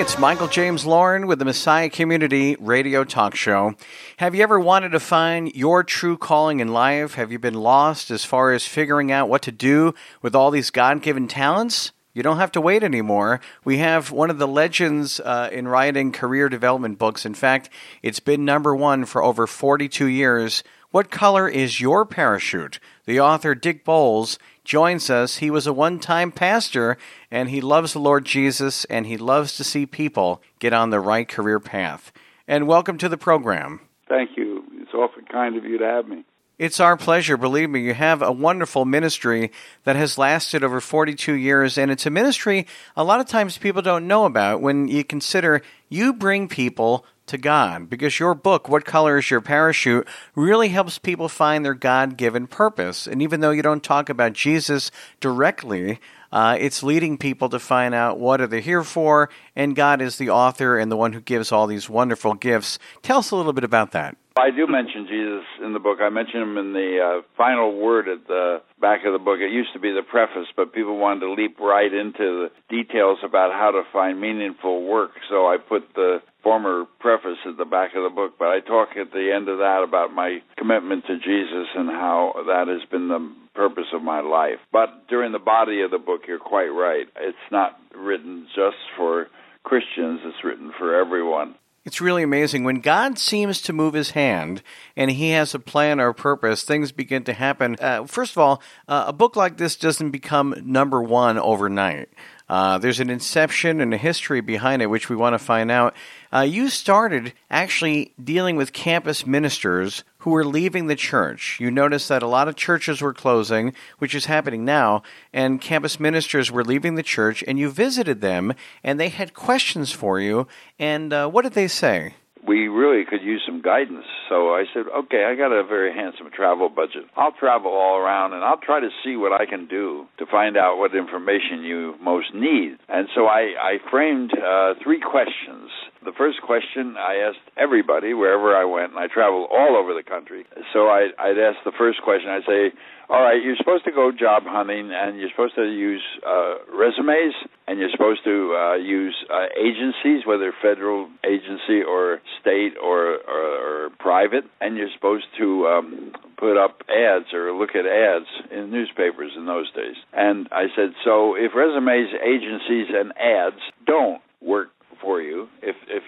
It's Michael James Lauren with the Messiah Community Radio Talk Show. Have you ever wanted to find your true calling in life? Have you been lost as far as figuring out what to do with all these God given talents? You don't have to wait anymore. We have one of the legends uh, in writing career development books. In fact, it's been number one for over 42 years. What color is your parachute? The author Dick Bolles joins us. He was a one time pastor and he loves the Lord Jesus and he loves to see people get on the right career path. And welcome to the program. Thank you. It's awfully kind of you to have me. It's our pleasure. Believe me, you have a wonderful ministry that has lasted over 42 years, and it's a ministry a lot of times people don't know about when you consider you bring people to God because your book, What Color is Your Parachute, really helps people find their God given purpose. And even though you don't talk about Jesus directly, uh, it's leading people to find out what are they here for, and God is the author and the one who gives all these wonderful gifts. Tell us a little bit about that. I do mention Jesus in the book. I mention him in the uh, final word at the back of the book. It used to be the preface, but people wanted to leap right into the details about how to find meaningful work. So I put the former preface at the back of the book, but I talk at the end of that about my commitment to Jesus and how that has been the purpose of my life. But during the body of the book, you're quite right. It's not written just for Christians, it's written for everyone. It's really amazing. When God seems to move his hand and he has a plan or a purpose, things begin to happen. Uh, first of all, uh, a book like this doesn't become number one overnight. Uh, there's an inception and a history behind it, which we want to find out. Uh, you started actually dealing with campus ministers who were leaving the church. You noticed that a lot of churches were closing, which is happening now, and campus ministers were leaving the church, and you visited them, and they had questions for you. And uh, what did they say? We really could use some guidance. So I said, okay, I got a very handsome travel budget. I'll travel all around and I'll try to see what I can do to find out what information you most need. And so I, I framed uh, three questions. The first question I asked everybody wherever I went, and I traveled all over the country. So I, I'd ask the first question. I'd say, all right, you're supposed to go job hunting, and you're supposed to use uh, resumes, and you're supposed to uh, use uh, agencies, whether federal agency or state or, or, or private, and you're supposed to um, put up ads or look at ads in newspapers in those days. And I said, so if resumes, agencies, and ads don't work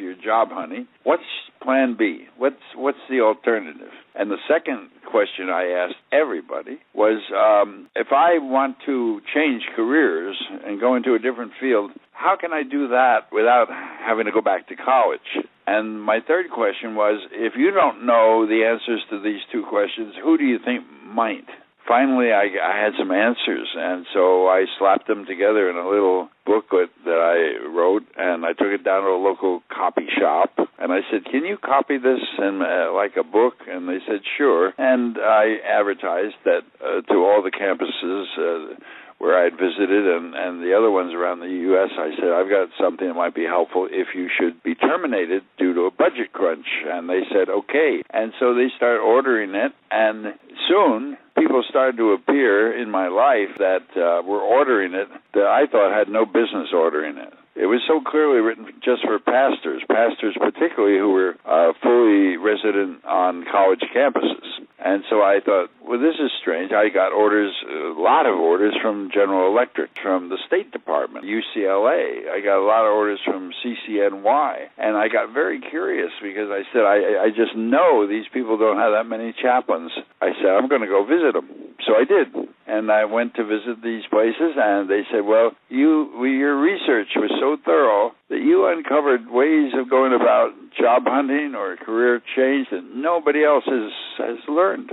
if job honey What's plan B? What's what's the alternative? And the second question I asked everybody was um, if I want to change careers and go into a different field, how can I do that without having to go back to college? And my third question was if you don't know the answers to these two questions, who do you think might? Finally I, I had some answers, and so I slapped them together in a little booklet that I wrote, and I took it down to a local copy shop, and I said, "Can you copy this in uh, like a book?" And they said, "Sure." And I advertised that uh, to all the campuses. Uh, where I had visited and, and the other ones around the U.S., I said, I've got something that might be helpful if you should be terminated due to a budget crunch. And they said, okay. And so they started ordering it, and soon people started to appear in my life that uh, were ordering it that I thought had no business ordering it. It was so clearly written just for pastors, pastors particularly who were uh, fully resident on college campuses. And so I thought, well, this is strange. I got orders, a lot of orders from General Electric, from the State Department, UCLA. I got a lot of orders from CCNY. And I got very curious because I said, I, I just know these people don't have that many chaplains. I said, I'm going to go visit them. So I did. And I went to visit these places, and they said, well, you, your research was so thorough that you uncovered ways of going about job hunting or career change that nobody else has has learned.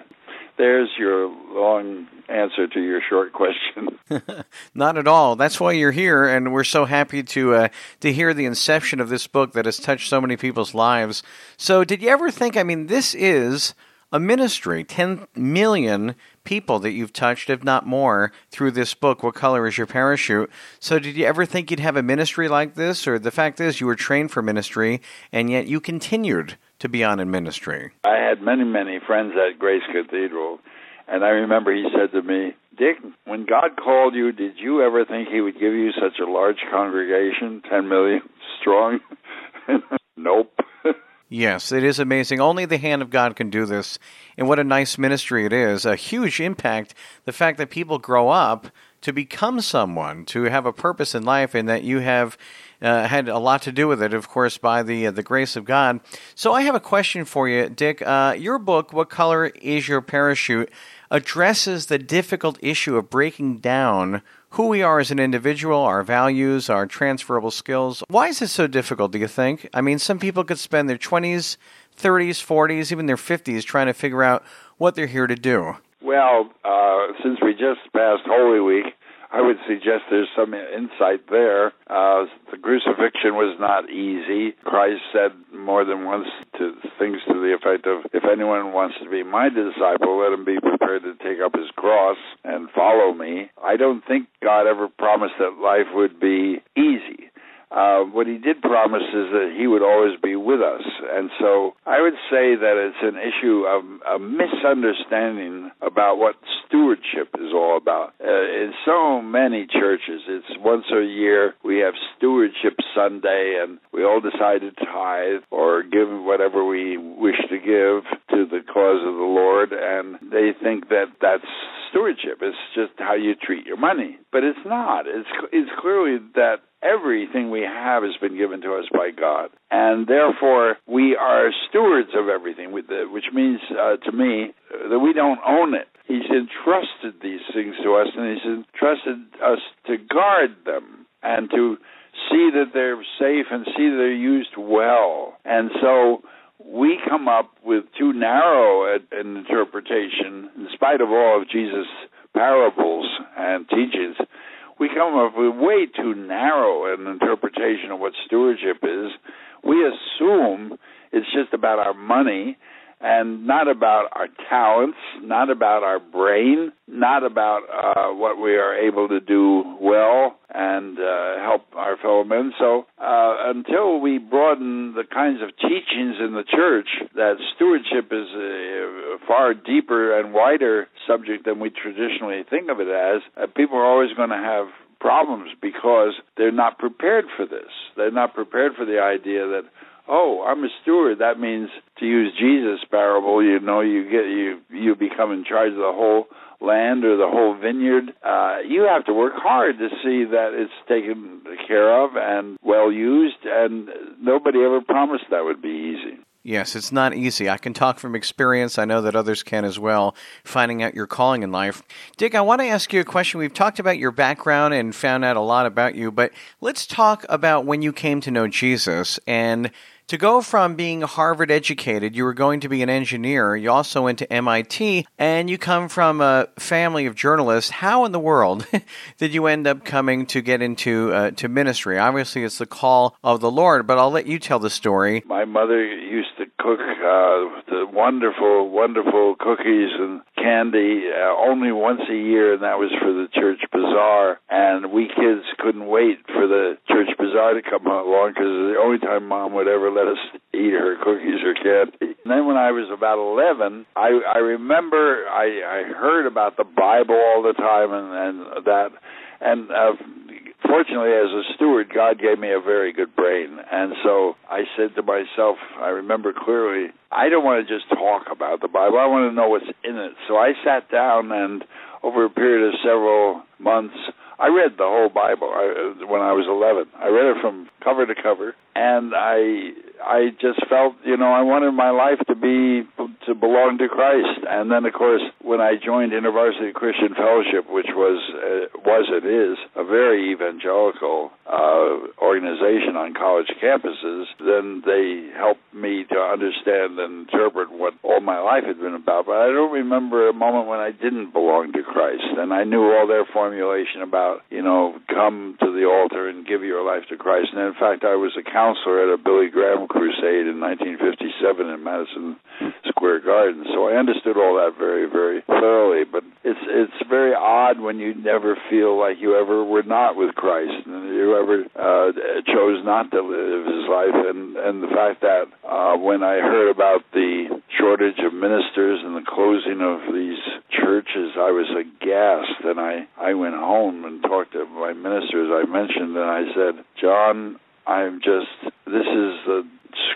There's your long answer to your short question. Not at all. That's why you're here, and we're so happy to uh, to hear the inception of this book that has touched so many people's lives. So, did you ever think? I mean, this is a ministry. Ten million people that you've touched, if not more, through this book, What Color is Your Parachute? So, did you ever think you'd have a ministry like this? Or the fact is, you were trained for ministry, and yet you continued to be on in ministry? I had many, many friends at Grace Cathedral, and I remember he said to me, Dick, when God called you, did you ever think He would give you such a large congregation, 10 million strong? nope. Yes, it is amazing. Only the hand of God can do this. And what a nice ministry it is. A huge impact. The fact that people grow up to become someone, to have a purpose in life, and that you have uh, had a lot to do with it, of course, by the uh, the grace of God. So I have a question for you, Dick. Uh, your book, "What Color Is Your Parachute," addresses the difficult issue of breaking down who we are as an individual, our values, our transferable skills. Why is it so difficult, do you think? I mean, some people could spend their 20s, 30s, 40s, even their 50s trying to figure out what they're here to do. Well, uh, since we just passed Holy Week, I would suggest there's some insight there. Uh, the crucifixion was not easy. Christ said more than once to things to the effect of, "If anyone wants to be my disciple, let him be prepared to take up his cross and follow me." I don't think God ever promised that life would be easy. Uh, what he did promise is that he would always be with us. And so I would say that it's an issue of a misunderstanding about what stewardship is all about. Uh, in so many churches, it's once a year we have Stewardship Sunday and we all decide to tithe or give whatever we wish to give to the cause of the Lord. And they think that that's stewardship. It's just how you treat your money. But it's not. It's, it's clearly that everything we have has been given to us by God. And therefore, we are stewards of everything, which means uh, to me that we don't own it. He's entrusted these things to us, and He's entrusted us to guard them and to see that they're safe and see that they're used well. And so, we come up with too narrow an interpretation, in spite of all of Jesus' parables and teachings we come up with way too narrow an interpretation of what stewardship is. We assume it's just about our money and not about our talents, not about our brain, not about uh, what we are able to do well and uh, help our fellow men. So uh, until we broaden the kinds of teachings in the church, that stewardship is a far deeper and wider subject than we traditionally think of it as, uh, people are always going to have problems because they're not prepared for this. They're not prepared for the idea that oh, I'm a steward. That means to use Jesus' parable, you know, you get you you become in charge of the whole land or the whole vineyard. Uh, you have to work hard to see that it's taken care of and well used, and nobody ever promised that would be easy. Yes, it's not easy. I can talk from experience. I know that others can as well, finding out your calling in life. Dick, I want to ask you a question. We've talked about your background and found out a lot about you, but let's talk about when you came to know Jesus and to go from being Harvard educated, you were going to be an engineer, you also went to MIT, and you come from a family of journalists. How in the world did you end up coming to get into uh, to ministry? Obviously, it's the call of the Lord, but I'll let you tell the story. My mother used to cook uh, the wonderful, wonderful cookies and candy uh, only once a year, and that was for the church bazaar. And we kids couldn't wait for the church bazaar to come along because the only time mom would ever let us eat her cookies or candy. And then when I was about 11, I, I remember I, I heard about the Bible all the time and, and that. And uh, fortunately, as a steward, God gave me a very good brain. And so I said to myself, I remember clearly, I don't want to just talk about the Bible. I want to know what's in it. So I sat down and over a period of several months, I read the whole Bible I, when I was 11. I read it from cover to cover, and I I just felt, you know, I wanted my life to be to belong to Christ. And then, of course, when I joined InterVarsity Christian Fellowship, which was uh, was it is a very evangelical uh, organization on college campuses, then they helped me to understand and interpret what all my life had been about. But I don't remember a moment when I didn't belong to Christ, and I knew all their formulation about, you know, come to the altar and give your life to Christ. And in fact, I was a counselor at a Billy Graham crusade in 1957 in Madison Square Garden. So I understood all that very, very thoroughly. But it's it's very odd when you never feel like you ever were not with Christ and you ever uh, chose not to live His life. And and the fact that uh, when I heard about the shortage of ministers and the closing of these churches, I was aghast. And I I went home and talked to my ministers I mentioned, and I said, John, I'm just, this is the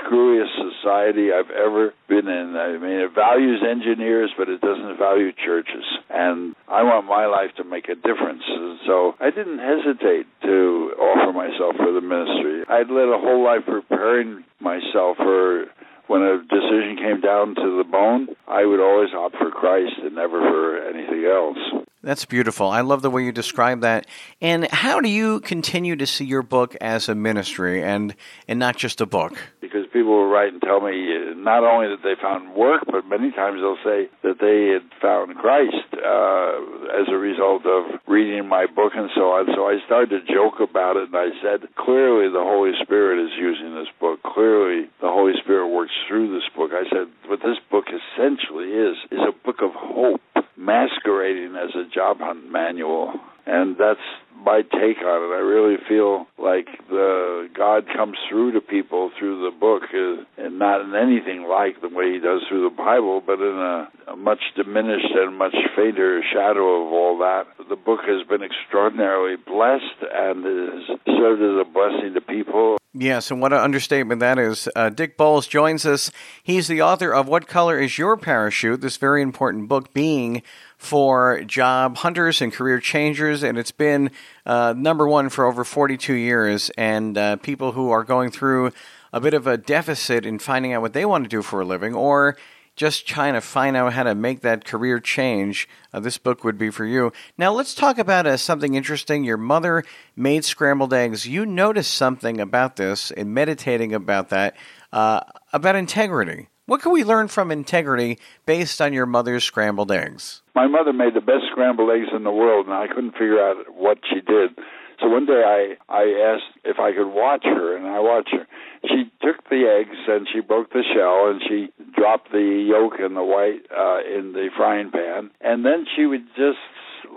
screwiest society I've ever been in. I mean, it values engineers, but it doesn't value churches. And I want my life to make a difference. And so I didn't hesitate to offer myself for the ministry. I'd led a whole life preparing myself for when a decision came down to the bone, I would always opt for Christ and never for anything else. That's beautiful. I love the way you describe that. And how do you continue to see your book as a ministry and and not just a book? Because people will write and tell me not only that they found work, but many times they'll say that they had found Christ uh, as a result of reading my book and so on. So I started to joke about it, and I said, clearly the Holy Spirit is using this book. Clearly the Holy Spirit works through this book. I said, what this book essentially is is a book of hope masquerading as a job hunt manual. And that's my take on it. I really feel like the God comes through to people through the book, uh, and not in anything like the way He does through the Bible, but in a, a much diminished and much fainter shadow of all that. The book has been extraordinarily blessed and has served as a blessing to people. Yes, and what an understatement that is. Uh, Dick Bolles joins us. He's the author of What Color is Your Parachute? This very important book being for job hunters and career changers, and it's been uh, number one for over 42 years. And uh, people who are going through a bit of a deficit in finding out what they want to do for a living, or just trying to find out how to make that career change, uh, this book would be for you. Now, let's talk about uh, something interesting. Your mother made scrambled eggs. You noticed something about this in meditating about that, uh, about integrity. What can we learn from integrity based on your mother's scrambled eggs? My mother made the best scrambled eggs in the world, and I couldn't figure out what she did. So one day I I asked if I could watch her, and I watched her. She took the eggs and she broke the shell, and she dropped the yolk and the white uh, in the frying pan, and then she would just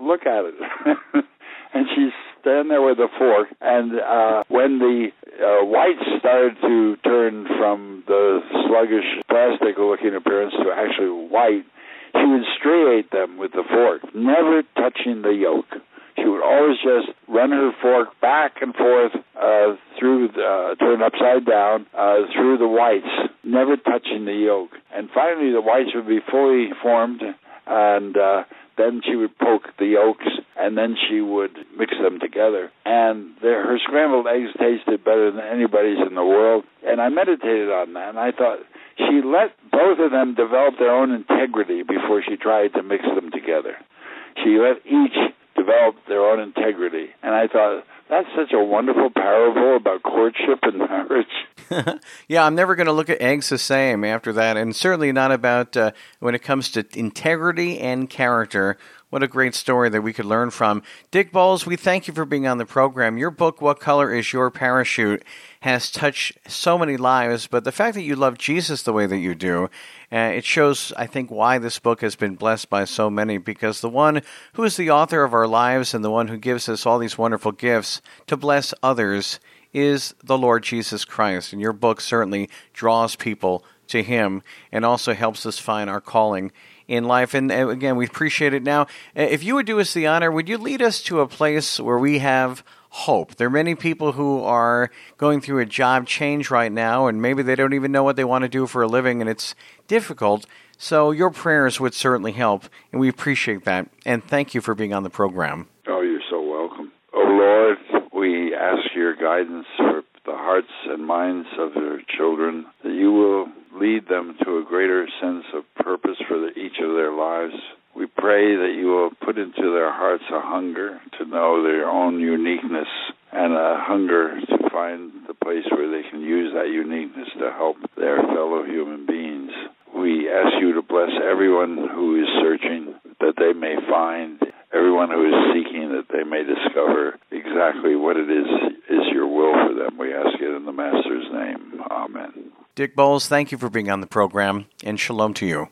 look at it. and she'd stand there with a fork, and uh, when the uh, whites started to turn from the sluggish plastic-looking appearance to actually white, she would striate them with the fork, never touching the yolk. She would always just run her fork back and forth uh, through, the, uh, turn upside down uh, through the whites, never touching the yolk. And finally, the whites would be fully formed, and uh, then she would poke the yolks, and then she would mix them together. And her scrambled eggs tasted better than anybody's in the world. And I meditated on that, and I thought she let both of them develop their own integrity before she tried to mix them together. She let each their own integrity. And I thought, that's such a wonderful parable about courtship and marriage. yeah, I'm never going to look at eggs the same after that, and certainly not about uh, when it comes to integrity and character. What a great story that we could learn from. Dick Bolles, we thank you for being on the program. Your book, What Color is Your Parachute, has touched so many lives, but the fact that you love Jesus the way that you do, uh, it shows, I think, why this book has been blessed by so many, because the one who is the author of our lives and the one who gives us all these wonderful gifts to bless others is the Lord Jesus Christ. And your book certainly draws people to Him and also helps us find our calling in life. And again, we appreciate it now. Uh, if you would do us the honor, would you lead us to a place where we have hope? There are many people who are going through a job change right now, and maybe they don't even know what they want to do for a living, and it's difficult. So your prayers would certainly help, and we appreciate that. And thank you for being on the program. Oh, you're so welcome. Oh, Lord, we ask your guidance for the hearts and minds of your children, that you will lead them to a greater sense of purpose for the, each of their lives. We pray that you will put into their hearts a hunger to know their own uniqueness and a hunger to find the place where they can use that uniqueness to help their fellow human beings. We ask you to bless everyone who is searching, that they may find, everyone who is seeking, that they may discover exactly what it is is your will for them. We ask it in the Master's name. Amen. Dick Bolles, thank you for being on the program, and shalom to you.